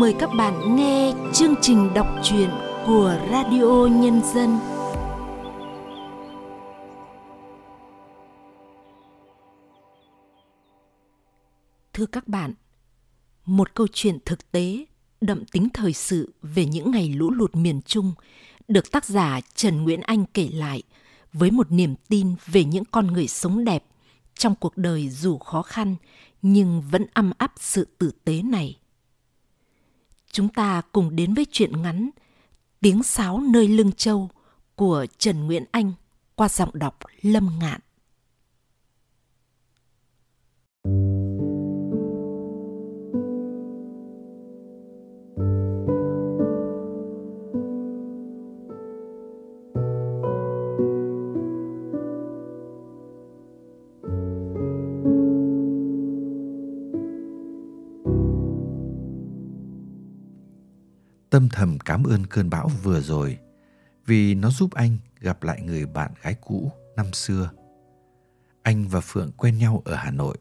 mời các bạn nghe chương trình đọc truyện của Radio Nhân dân. Thưa các bạn, một câu chuyện thực tế đậm tính thời sự về những ngày lũ lụt miền Trung được tác giả Trần Nguyễn Anh kể lại với một niềm tin về những con người sống đẹp trong cuộc đời dù khó khăn nhưng vẫn âm áp sự tử tế này. Chúng ta cùng đến với chuyện ngắn, Tiếng sáo nơi lưng châu của Trần Nguyễn Anh qua giọng đọc Lâm Ngạn. Tâm thầm cảm ơn cơn bão vừa rồi vì nó giúp anh gặp lại người bạn gái cũ năm xưa. Anh và Phượng quen nhau ở Hà Nội,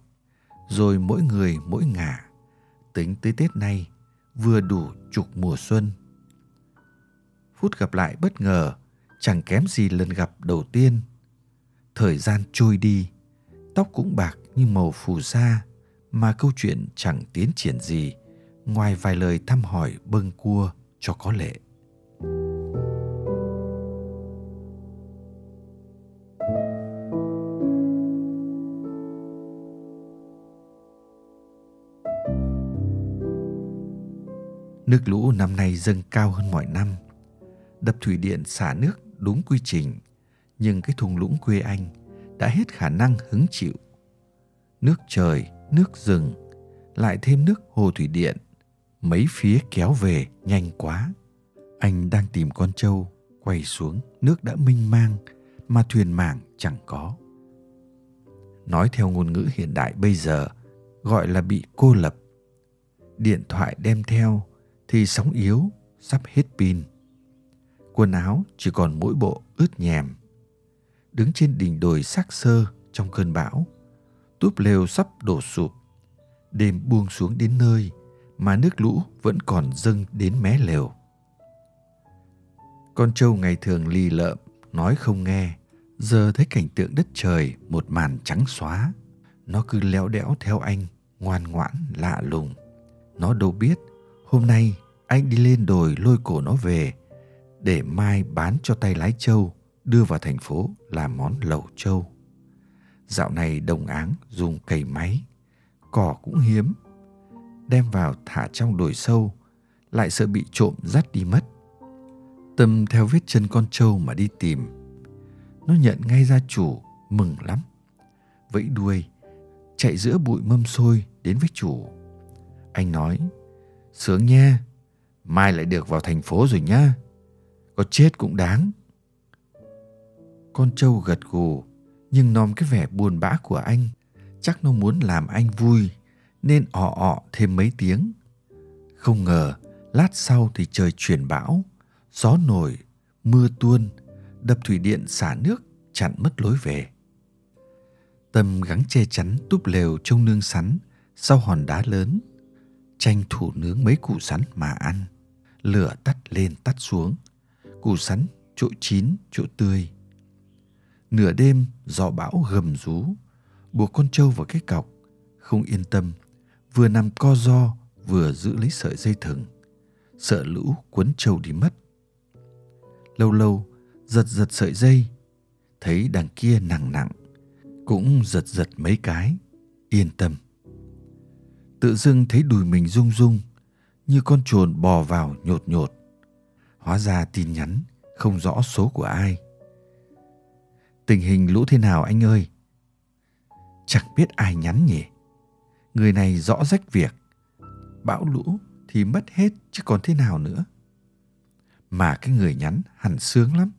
rồi mỗi người mỗi ngả, tính tới Tết nay vừa đủ chục mùa xuân. Phút gặp lại bất ngờ, chẳng kém gì lần gặp đầu tiên. Thời gian trôi đi, tóc cũng bạc như màu phù sa, mà câu chuyện chẳng tiến triển gì ngoài vài lời thăm hỏi bâng cua cho có lệ Nước lũ năm nay dâng cao hơn mọi năm. Đập thủy điện xả nước đúng quy trình, nhưng cái thùng lũng quê anh đã hết khả năng hứng chịu. Nước trời, nước rừng, lại thêm nước hồ thủy điện mấy phía kéo về, nhanh quá. Anh đang tìm con trâu, quay xuống, nước đã minh mang, mà thuyền mảng chẳng có. Nói theo ngôn ngữ hiện đại bây giờ, gọi là bị cô lập. Điện thoại đem theo, thì sóng yếu, sắp hết pin. Quần áo chỉ còn mỗi bộ ướt nhèm. Đứng trên đỉnh đồi xác sơ trong cơn bão, túp lều sắp đổ sụp. Đêm buông xuống đến nơi mà nước lũ vẫn còn dâng đến mé lều. Con trâu ngày thường lì lợm, nói không nghe, giờ thấy cảnh tượng đất trời một màn trắng xóa. Nó cứ léo đẽo theo anh, ngoan ngoãn, lạ lùng. Nó đâu biết, hôm nay anh đi lên đồi lôi cổ nó về, để mai bán cho tay lái trâu, đưa vào thành phố làm món lẩu trâu. Dạo này đồng áng dùng cày máy, cỏ cũng hiếm, đem vào thả trong đồi sâu, lại sợ bị trộm dắt đi mất. Tâm theo vết chân con trâu mà đi tìm. Nó nhận ngay ra chủ, mừng lắm. Vẫy đuôi, chạy giữa bụi mâm xôi đến với chủ. Anh nói, sướng nha, mai lại được vào thành phố rồi nhá. Có chết cũng đáng. Con trâu gật gù, nhưng nòm cái vẻ buồn bã của anh, chắc nó muốn làm anh vui nên ọ ọ thêm mấy tiếng. Không ngờ, lát sau thì trời chuyển bão, gió nổi, mưa tuôn, đập thủy điện xả nước chặn mất lối về. Tâm gắng che chắn túp lều trông nương sắn sau hòn đá lớn, tranh thủ nướng mấy củ sắn mà ăn. Lửa tắt lên tắt xuống, củ sắn chỗ chín chỗ tươi. Nửa đêm gió bão gầm rú, buộc con trâu vào cái cọc, không yên tâm vừa nằm co do vừa giữ lấy sợi dây thừng. Sợ lũ cuốn trâu đi mất. Lâu lâu, giật giật sợi dây, thấy đằng kia nặng nặng, cũng giật giật mấy cái, yên tâm. Tự dưng thấy đùi mình rung rung, như con chuồn bò vào nhột nhột. Hóa ra tin nhắn, không rõ số của ai. Tình hình lũ thế nào anh ơi? Chẳng biết ai nhắn nhỉ? Người này rõ rách việc. Bão lũ thì mất hết chứ còn thế nào nữa. Mà cái người nhắn hẳn sướng lắm.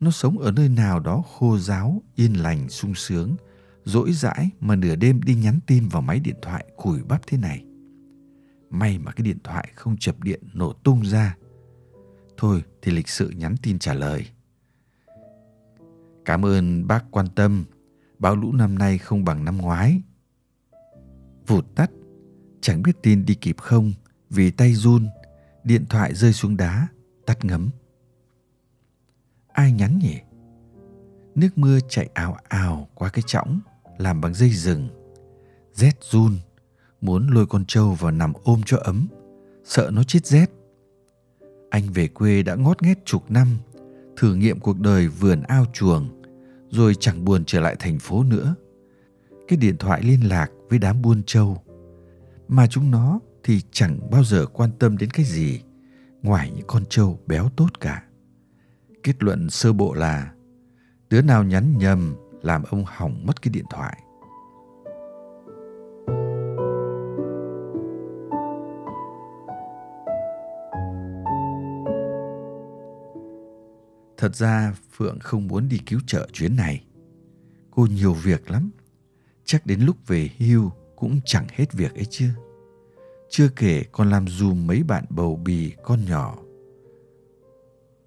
Nó sống ở nơi nào đó khô giáo yên lành, sung sướng. Dỗi dãi mà nửa đêm đi nhắn tin vào máy điện thoại cùi bắp thế này. May mà cái điện thoại không chập điện nổ tung ra. Thôi thì lịch sự nhắn tin trả lời. Cảm ơn bác quan tâm. Bão lũ năm nay không bằng năm ngoái vụt tắt chẳng biết tin đi kịp không Vì tay run, điện thoại rơi xuống đá, tắt ngấm. Ai nhắn nhỉ? Nước mưa chạy ào ào qua cái chõng làm bằng dây rừng. Rét run, muốn lôi con trâu vào nằm ôm cho ấm, sợ nó chết rét. Anh về quê đã ngót nghét chục năm, thử nghiệm cuộc đời vườn ao chuồng, rồi chẳng buồn trở lại thành phố nữa. Cái điện thoại liên lạc với đám buôn trâu, mà chúng nó thì chẳng bao giờ quan tâm đến cái gì ngoài những con trâu béo tốt cả. Kết luận sơ bộ là đứa nào nhắn nhầm làm ông hỏng mất cái điện thoại. Thật ra Phượng không muốn đi cứu trợ chuyến này. Cô nhiều việc lắm. Chắc đến lúc về hưu cũng chẳng hết việc ấy chưa. Chưa kể còn làm dùm mấy bạn bầu bì con nhỏ.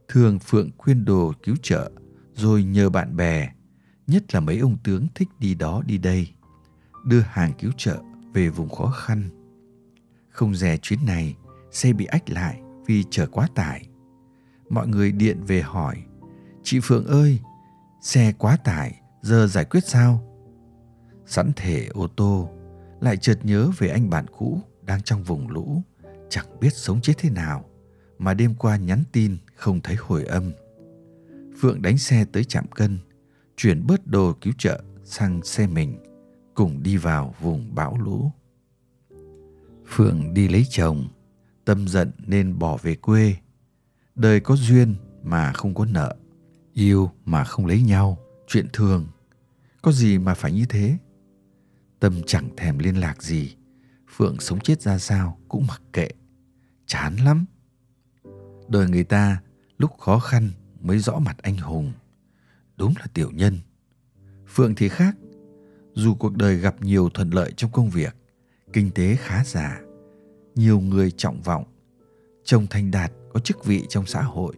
Thường Phượng khuyên đồ cứu trợ rồi nhờ bạn bè, nhất là mấy ông tướng thích đi đó đi đây, đưa hàng cứu trợ về vùng khó khăn. Không rẻ chuyến này, xe bị ách lại vì chở quá tải. Mọi người điện về hỏi, chị Phượng ơi, xe quá tải, giờ giải quyết sao? Sẵn thể ô tô, lại chợt nhớ về anh bạn cũ đang trong vùng lũ, chẳng biết sống chết thế nào, mà đêm qua nhắn tin không thấy hồi âm. Phượng đánh xe tới trạm cân, chuyển bớt đồ cứu trợ sang xe mình, cùng đi vào vùng bão lũ. Phượng đi lấy chồng, tâm giận nên bỏ về quê. Đời có duyên mà không có nợ, yêu mà không lấy nhau, chuyện thường. Có gì mà phải như thế? Tâm chẳng thèm liên lạc gì, Phượng sống chết ra sao cũng mặc kệ. Chán lắm. Đời người ta lúc khó khăn mới rõ mặt anh hùng. Đúng là tiểu nhân. Phượng thì khác. Dù cuộc đời gặp nhiều thuận lợi trong công việc, kinh tế khá giả, nhiều người trọng vọng, chồng thành đạt có chức vị trong xã hội,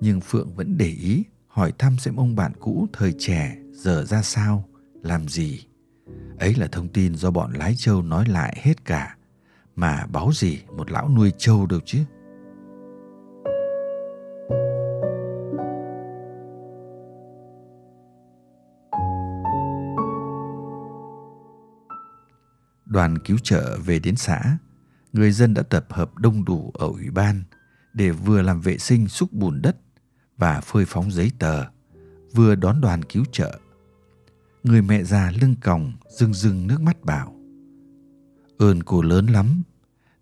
nhưng Phượng vẫn để ý hỏi thăm xem ông bạn cũ thời trẻ giờ ra sao, làm gì. Ấy là thông tin do bọn lái trâu nói lại hết cả, mà báo gì một lão nuôi trâu đâu chứ. đoàn cứu trợ về đến xã, người dân đã tập hợp đông đủ ở ủy ban để vừa làm vệ sinh xúc bùn đất và phơi phóng giấy tờ, vừa đón đoàn cứu trợ. Người mẹ già lưng còng rưng rưng nước mắt bảo Ơn cô lớn lắm,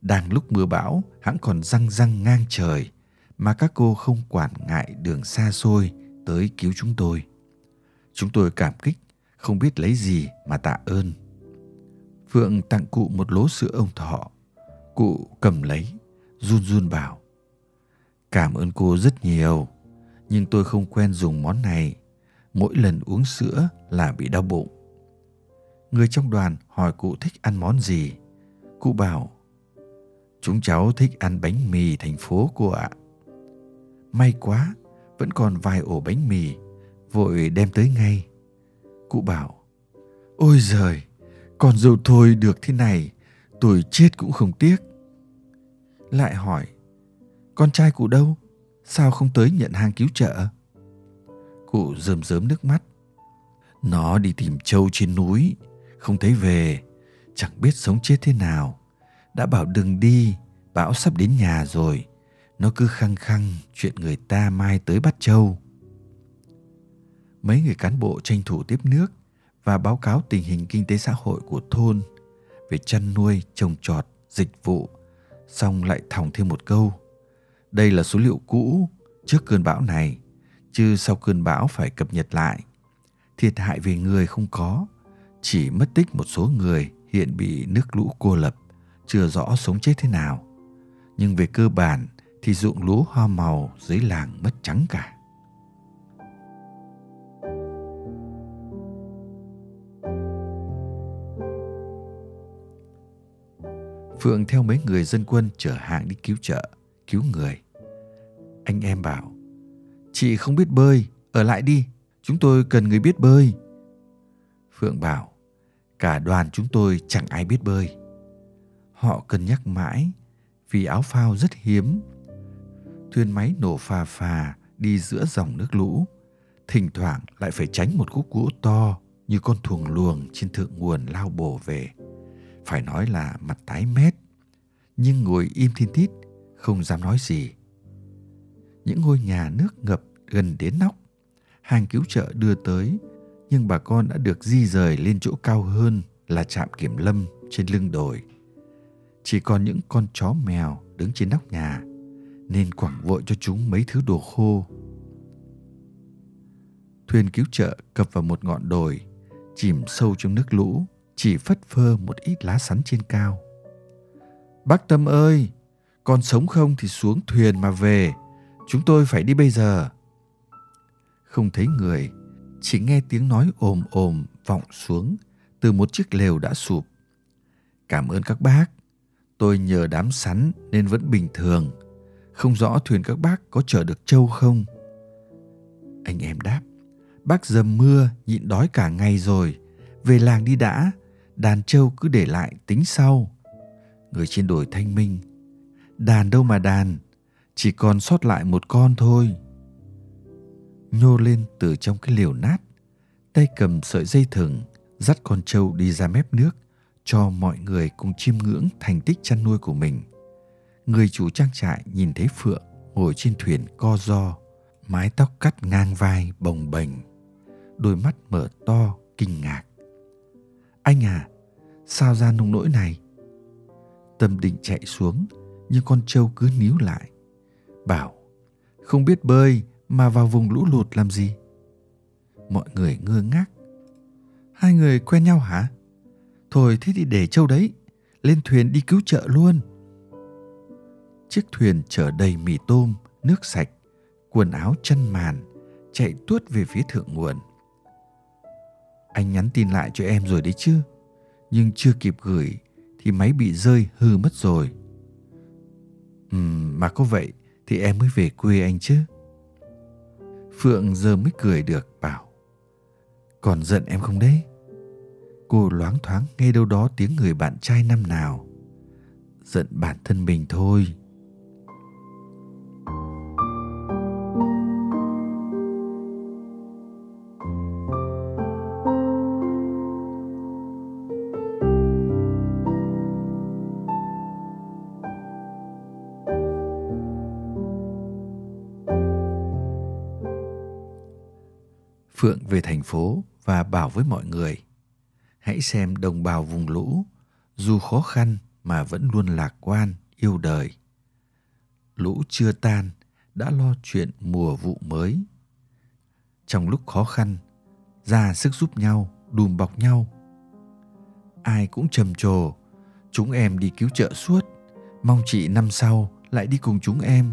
đang lúc mưa bão hãng còn răng răng ngang trời mà các cô không quản ngại đường xa xôi tới cứu chúng tôi. Chúng tôi cảm kích, không biết lấy gì mà tạ ơn. Phượng tặng cụ một lố sữa ông thọ. Cụ cầm lấy, run run bảo. Cảm ơn cô rất nhiều, nhưng tôi không quen dùng món này. Mỗi lần uống sữa là bị đau bụng. Người trong đoàn hỏi cụ thích ăn món gì. Cụ bảo, chúng cháu thích ăn bánh mì thành phố cô ạ. May quá, vẫn còn vài ổ bánh mì, vội đem tới ngay. Cụ bảo, ôi giời, còn dầu thôi được thế này, tuổi chết cũng không tiếc. Lại hỏi, con trai cụ đâu? Sao không tới nhận hàng cứu trợ? Cụ rơm rớm nước mắt. Nó đi tìm trâu trên núi, không thấy về, chẳng biết sống chết thế nào. Đã bảo đừng đi, bão sắp đến nhà rồi. Nó cứ khăng khăng chuyện người ta mai tới bắt trâu. Mấy người cán bộ tranh thủ tiếp nước và báo cáo tình hình kinh tế xã hội của thôn về chăn nuôi, trồng trọt, dịch vụ, xong lại thòng thêm một câu. Đây là số liệu cũ trước cơn bão này, chứ sau cơn bão phải cập nhật lại. Thiệt hại về người không có, chỉ mất tích một số người hiện bị nước lũ cô lập, chưa rõ sống chết thế nào. Nhưng về cơ bản thì ruộng lúa hoa màu dưới làng mất trắng cả. Phượng theo mấy người dân quân chở hàng đi cứu trợ, cứu người. Anh em bảo, chị không biết bơi, ở lại đi, chúng tôi cần người biết bơi. Phượng bảo, cả đoàn chúng tôi chẳng ai biết bơi. Họ cân nhắc mãi, vì áo phao rất hiếm. Thuyền máy nổ phà phà đi giữa dòng nước lũ, thỉnh thoảng lại phải tránh một khúc gỗ to như con thuồng luồng trên thượng nguồn lao bổ về. Phải nói là mặt tái mét, nhưng ngồi im thiên tít, không dám nói gì. Những ngôi nhà nước ngập gần đến nóc, hàng cứu trợ đưa tới, nhưng bà con đã được di rời lên chỗ cao hơn là trạm kiểm lâm trên lưng đồi. Chỉ còn những con chó mèo đứng trên nóc nhà, nên quẳng vội cho chúng mấy thứ đồ khô. Thuyền cứu trợ cập vào một ngọn đồi, chìm sâu trong nước lũ, chỉ phất phơ một ít lá sắn trên cao. Bác Tâm ơi, con sống không thì xuống thuyền mà về, chúng tôi phải đi bây giờ. Không thấy người, chỉ nghe tiếng nói ồm ồm vọng xuống từ một chiếc lều đã sụp. Cảm ơn các bác, tôi nhờ đám sắn nên vẫn bình thường. Không rõ thuyền các bác có chở được trâu không? Anh em đáp, bác dầm mưa nhịn đói cả ngày rồi, về làng đi đã, đàn trâu cứ để lại tính sau. Người trên đồi thanh minh, đàn đâu mà đàn, chỉ còn sót lại một con thôi. Nhô lên từ trong cái liều nát, tay cầm sợi dây thừng, dắt con trâu đi ra mép nước cho mọi người cùng chiêm ngưỡng thành tích chăn nuôi của mình. Người chủ trang trại nhìn thấy Phượng ngồi trên thuyền co do, mái tóc cắt ngang vai bồng bềnh, đôi mắt mở to kinh ngạc. Anh à, sao ra nông nỗi này? Tâm định chạy xuống, nhưng con trâu cứ níu lại. Bảo, không biết bơi mà vào vùng lũ lụt làm gì? Mọi người ngơ ngác. Hai người quen nhau hả? Thôi thế thì để châu đấy, lên thuyền đi cứu trợ luôn. Chiếc thuyền chở đầy mì tôm, nước sạch, quần áo chân màn, chạy tuốt về phía thượng nguồn. Anh nhắn tin lại cho em rồi đấy chứ, nhưng chưa kịp gửi thì máy bị rơi hư mất rồi. ừ mà có vậy thì em mới về quê anh chứ. Phượng giờ mới cười được, bảo, Còn giận em không đấy? Cô loáng thoáng nghe đâu đó tiếng người bạn trai năm nào Giận bản thân mình thôi Phượng về thành phố và bảo với mọi người, hãy xem đồng bào vùng lũ, dù khó khăn mà vẫn luôn lạc quan, yêu đời. Lũ chưa tan, đã lo chuyện mùa vụ mới. Trong lúc khó khăn, ra sức giúp nhau, đùm bọc nhau. Ai cũng trầm trồ, chúng em đi cứu trợ suốt, mong chị năm sau lại đi cùng chúng em.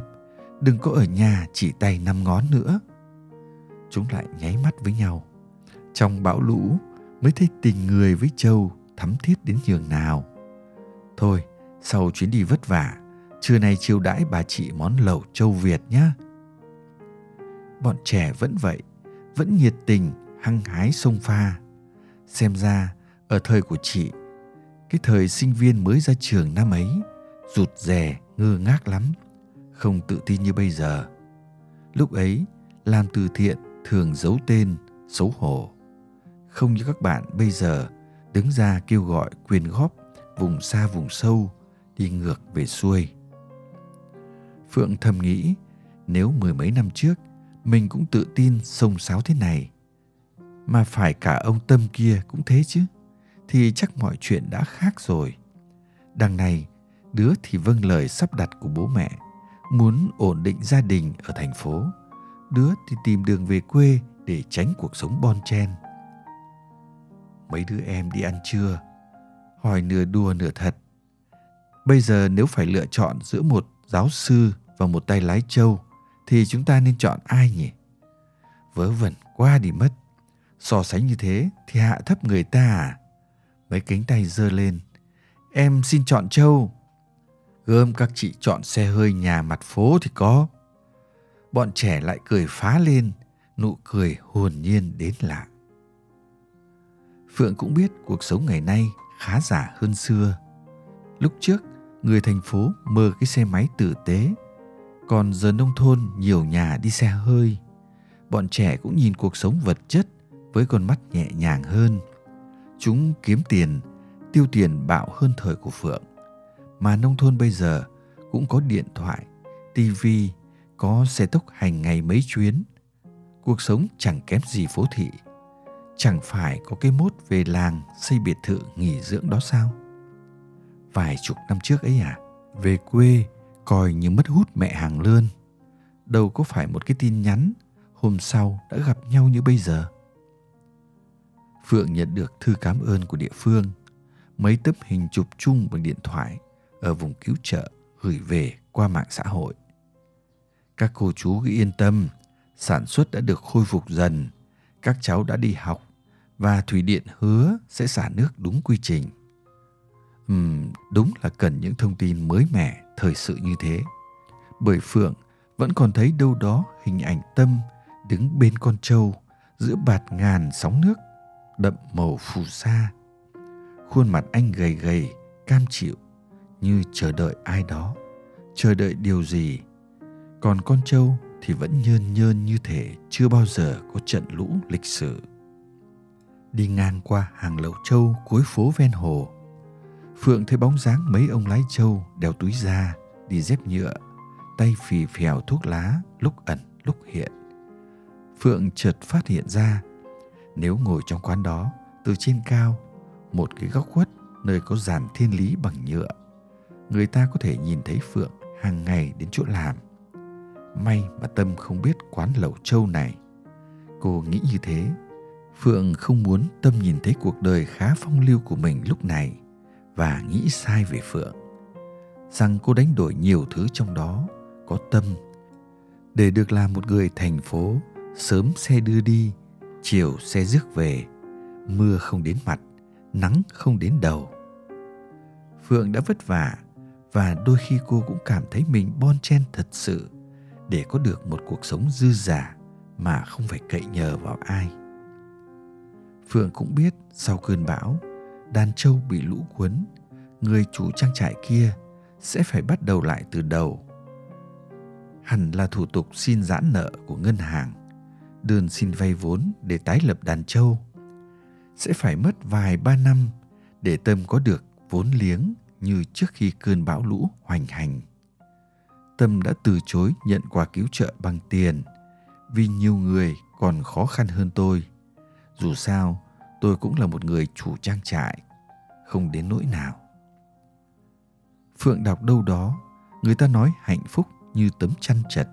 Đừng có ở nhà chỉ tay năm ngón nữa chúng lại nháy mắt với nhau. Trong bão lũ, mới thấy tình người với châu thắm thiết đến nhường nào. Thôi, sau chuyến đi vất vả, trưa nay chiêu đãi bà chị món lẩu châu việt nhé bọn trẻ vẫn vậy, vẫn nhiệt tình, hăng hái sông pha. Xem ra, ở thời của chị, cái thời sinh viên mới ra trường năm ấy, rụt rè, ngơ ngác lắm. Không tự tin như bây giờ. Lúc ấy làm từ thiện thường giấu tên, xấu hổ. Không như các bạn bây giờ, đứng ra kêu gọi quyên góp vùng xa vùng sâu, đi ngược về xuôi. Phượng thầm nghĩ, nếu mười mấy năm trước, mình cũng tự tin sông sáo thế này, mà phải cả ông tâm kia cũng thế chứ, thì chắc mọi chuyện đã khác rồi. Đằng này, đứa thì vâng lời sắp đặt của bố mẹ, muốn ổn định gia đình ở thành phố đứa thì tìm đường về quê để tránh cuộc sống bon chen. Mấy đứa em đi ăn trưa, hỏi nửa đùa nửa thật. Bây giờ nếu phải lựa chọn giữa một giáo sư và một tay lái trâu, thì chúng ta nên chọn ai nhỉ? Vớ vẩn quá đi mất. So sánh như thế thì hạ thấp người ta à? Mấy cánh tay giơ lên. Em xin chọn trâu. Gơm các chị chọn xe hơi nhà mặt phố thì có bọn trẻ lại cười phá lên, nụ cười hồn nhiên đến lạ. Phượng cũng biết cuộc sống ngày nay khá giả hơn xưa. Lúc trước, người thành phố mơ cái xe máy tử tế, còn giờ nông thôn nhiều nhà đi xe hơi. Bọn trẻ cũng nhìn cuộc sống vật chất với con mắt nhẹ nhàng hơn. Chúng kiếm tiền, tiêu tiền bạo hơn thời của phượng. Mà nông thôn bây giờ cũng có điện thoại tivi có xe tốc hành ngày mấy chuyến. Cuộc sống chẳng kém gì phố thị. Chẳng phải có cái mốt về làng xây biệt thự nghỉ dưỡng đó sao? Vài chục năm trước ấy à về quê coi như mất hút mẹ hàng lươn. Đâu có phải một cái tin nhắn, hôm sau đã gặp nhau như bây giờ. Phượng nhận được thư cảm ơn của địa phương. Mấy tấm hình chụp chung bằng điện thoại ở vùng cứu trợ gửi về qua mạng xã hội các cô chú cứ yên tâm sản xuất đã được khôi phục dần các cháu đã đi học và thủy điện hứa sẽ xả nước đúng quy trình Ừm, đúng là cần những thông tin mới mẻ, thời sự như thế. Bởi Phượng vẫn còn thấy đâu đó hình ảnh Tâm đứng bên con trâu giữa bạt ngàn sóng nước đậm màu phù sa. Khuôn mặt anh gầy gầy, cam chịu như chờ đợi ai đó, chờ đợi điều gì. Còn con trâu thì vẫn nhơn nhơn như thể chưa bao giờ có trận lũ lịch sử. Đi ngang qua hàng lậu trâu cuối phố ven hồ, Phượng thấy bóng dáng mấy ông lái trâu đeo túi da, đi dép nhựa, tay phì phèo thuốc lá lúc ẩn lúc hiện. Phượng chợt phát hiện ra nếu ngồi trong quán đó từ trên cao một cái góc khuất nơi có giàn thiên lý bằng nhựa người ta có thể nhìn thấy phượng hàng ngày đến chỗ làm may mà tâm không biết quán lẩu trâu này. Cô nghĩ như thế. Phượng không muốn tâm nhìn thấy cuộc đời khá phong lưu của mình lúc này và nghĩ sai về phượng. Rằng cô đánh đổi nhiều thứ trong đó, có tâm. Để được làm một người thành phố, sớm xe đưa đi, chiều xe rước về. Mưa không đến mặt, nắng không đến đầu. Phượng đã vất vả và đôi khi cô cũng cảm thấy mình bon chen thật sự để có được một cuộc sống dư giả mà không phải cậy nhờ vào ai. Phượng cũng biết sau cơn bão đàn trâu bị lũ cuốn, người chủ trang trại kia sẽ phải bắt đầu lại từ đầu. Hẳn là thủ tục xin giãn nợ của ngân hàng, đơn xin vay vốn để tái lập đàn trâu sẽ phải mất vài ba năm để tâm có được vốn liếng như trước khi cơn bão lũ hoành hành tâm đã từ chối nhận quà cứu trợ bằng tiền. Vì nhiều người còn khó khăn hơn tôi. Dù sao, tôi cũng là một người chủ trang trại, không đến nỗi nào. Phượng đọc đâu đó, người ta nói hạnh phúc như tấm chăn chật,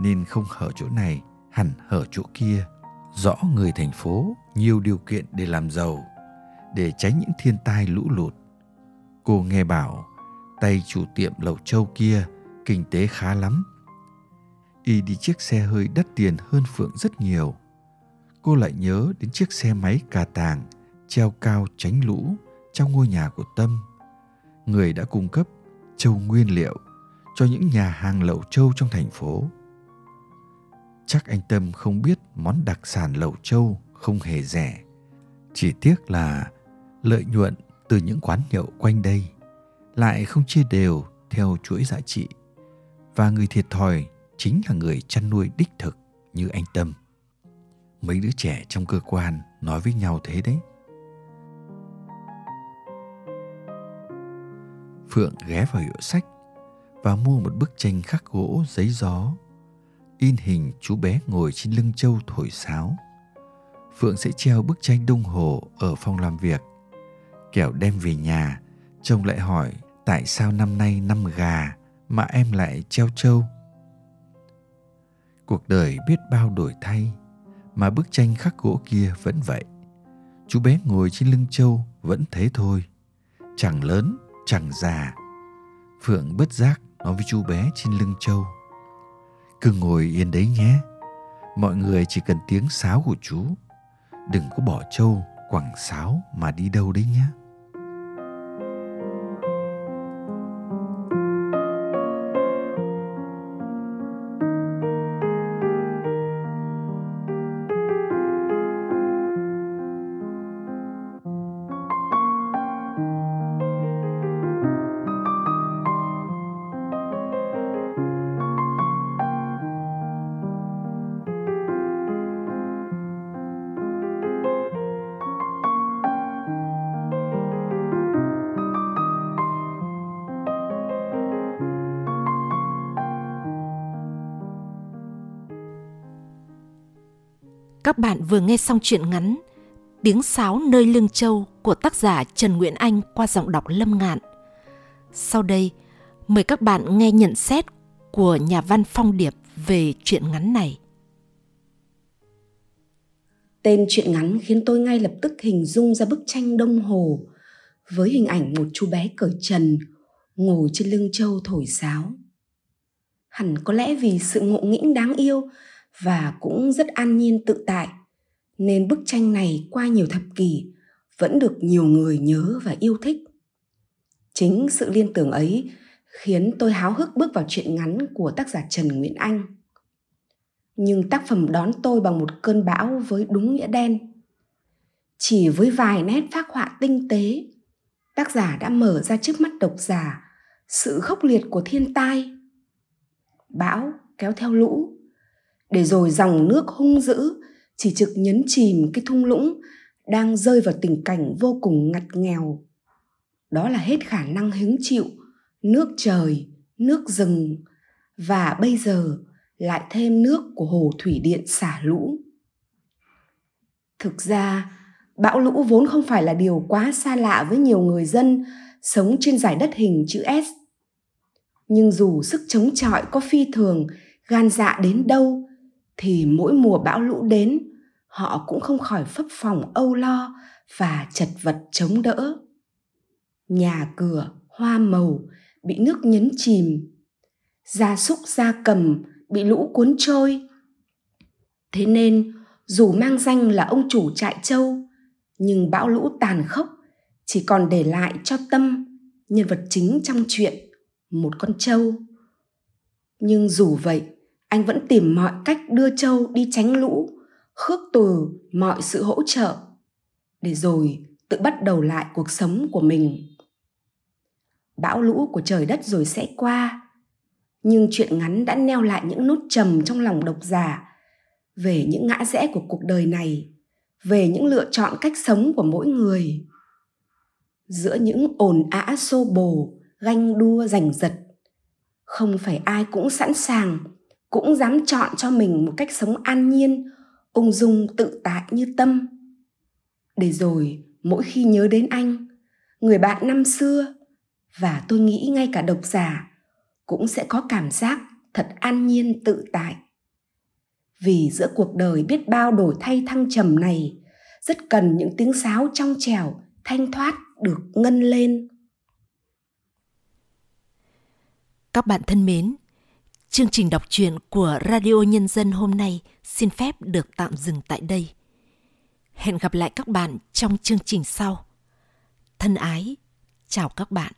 nên không hở chỗ này, hẳn hở chỗ kia. Rõ người thành phố nhiều điều kiện để làm giàu, để tránh những thiên tai lũ lụt. Cô nghe bảo, tay chủ tiệm lẩu châu kia kinh tế khá lắm. Y đi chiếc xe hơi đắt tiền hơn phượng rất nhiều. Cô lại nhớ đến chiếc xe máy cà tàng, treo cao tránh lũ trong ngôi nhà của tâm. Người đã cung cấp châu nguyên liệu cho những nhà hàng lẩu châu trong thành phố. Chắc anh tâm không biết món đặc sản lẩu châu không hề rẻ. Chỉ tiếc là lợi nhuận từ những quán nhậu quanh đây lại không chia đều theo chuỗi giá trị và người thiệt thòi chính là người chăn nuôi đích thực như anh tâm. Mấy đứa trẻ trong cơ quan nói với nhau thế đấy. Phượng ghé vào hiệu sách và mua một bức tranh khắc gỗ giấy gió. In hình chú bé ngồi trên lưng châu thổi sáo. Phượng sẽ treo bức tranh đông hồ ở phòng làm việc. Kẻo đem về nhà, chồng lại hỏi tại sao năm nay năm gà? Mà em lại treo trâu. Cuộc đời biết bao đổi thay, mà bức tranh khắc gỗ kia vẫn vậy. Chú bé ngồi trên lưng trâu vẫn thế thôi, chẳng lớn, chẳng già. Phượng bất giác nói với chú bé trên lưng trâu. Cứ ngồi yên đấy nhé, mọi người chỉ cần tiếng sáo của chú. Đừng có bỏ trâu quẳng sáo mà đi đâu đấy nhé. Các bạn vừa nghe xong truyện ngắn Tiếng sáo nơi lương châu của tác giả Trần Nguyễn Anh qua giọng đọc Lâm Ngạn. Sau đây, mời các bạn nghe nhận xét của nhà văn Phong Điệp về truyện ngắn này. Tên truyện ngắn khiến tôi ngay lập tức hình dung ra bức tranh đông hồ với hình ảnh một chú bé cởi trần ngồi trên lưng châu thổi sáo. Hẳn có lẽ vì sự ngộ nghĩnh đáng yêu và cũng rất an nhiên tự tại nên bức tranh này qua nhiều thập kỷ vẫn được nhiều người nhớ và yêu thích. Chính sự liên tưởng ấy khiến tôi háo hức bước vào truyện ngắn của tác giả Trần Nguyễn Anh. Nhưng tác phẩm đón tôi bằng một cơn bão với đúng nghĩa đen. Chỉ với vài nét phác họa tinh tế, tác giả đã mở ra trước mắt độc giả sự khốc liệt của thiên tai. Bão kéo theo lũ, để rồi dòng nước hung dữ chỉ trực nhấn chìm cái thung lũng đang rơi vào tình cảnh vô cùng ngặt nghèo. Đó là hết khả năng hứng chịu nước trời, nước rừng và bây giờ lại thêm nước của hồ thủy điện xả lũ. Thực ra, bão lũ vốn không phải là điều quá xa lạ với nhiều người dân sống trên giải đất hình chữ S. Nhưng dù sức chống chọi có phi thường, gan dạ đến đâu, thì mỗi mùa bão lũ đến, họ cũng không khỏi phấp phòng âu lo và chật vật chống đỡ. Nhà cửa, hoa màu bị nước nhấn chìm, gia súc gia cầm bị lũ cuốn trôi. Thế nên, dù mang danh là ông chủ trại châu, nhưng bão lũ tàn khốc chỉ còn để lại cho tâm nhân vật chính trong chuyện một con trâu nhưng dù vậy anh vẫn tìm mọi cách đưa châu đi tránh lũ, khước từ mọi sự hỗ trợ, để rồi tự bắt đầu lại cuộc sống của mình. Bão lũ của trời đất rồi sẽ qua, nhưng chuyện ngắn đã neo lại những nốt trầm trong lòng độc giả về những ngã rẽ của cuộc đời này, về những lựa chọn cách sống của mỗi người. Giữa những ồn ã xô bồ, ganh đua giành giật, không phải ai cũng sẵn sàng cũng dám chọn cho mình một cách sống an nhiên, ung dung, tự tại như tâm. Để rồi, mỗi khi nhớ đến anh, người bạn năm xưa, và tôi nghĩ ngay cả độc giả, cũng sẽ có cảm giác thật an nhiên, tự tại. Vì giữa cuộc đời biết bao đổi thay thăng trầm này, rất cần những tiếng sáo trong trẻo, thanh thoát, được ngân lên. Các bạn thân mến chương trình đọc truyện của radio nhân dân hôm nay xin phép được tạm dừng tại đây. Hẹn gặp lại các bạn trong chương trình sau. Thân ái, chào các bạn.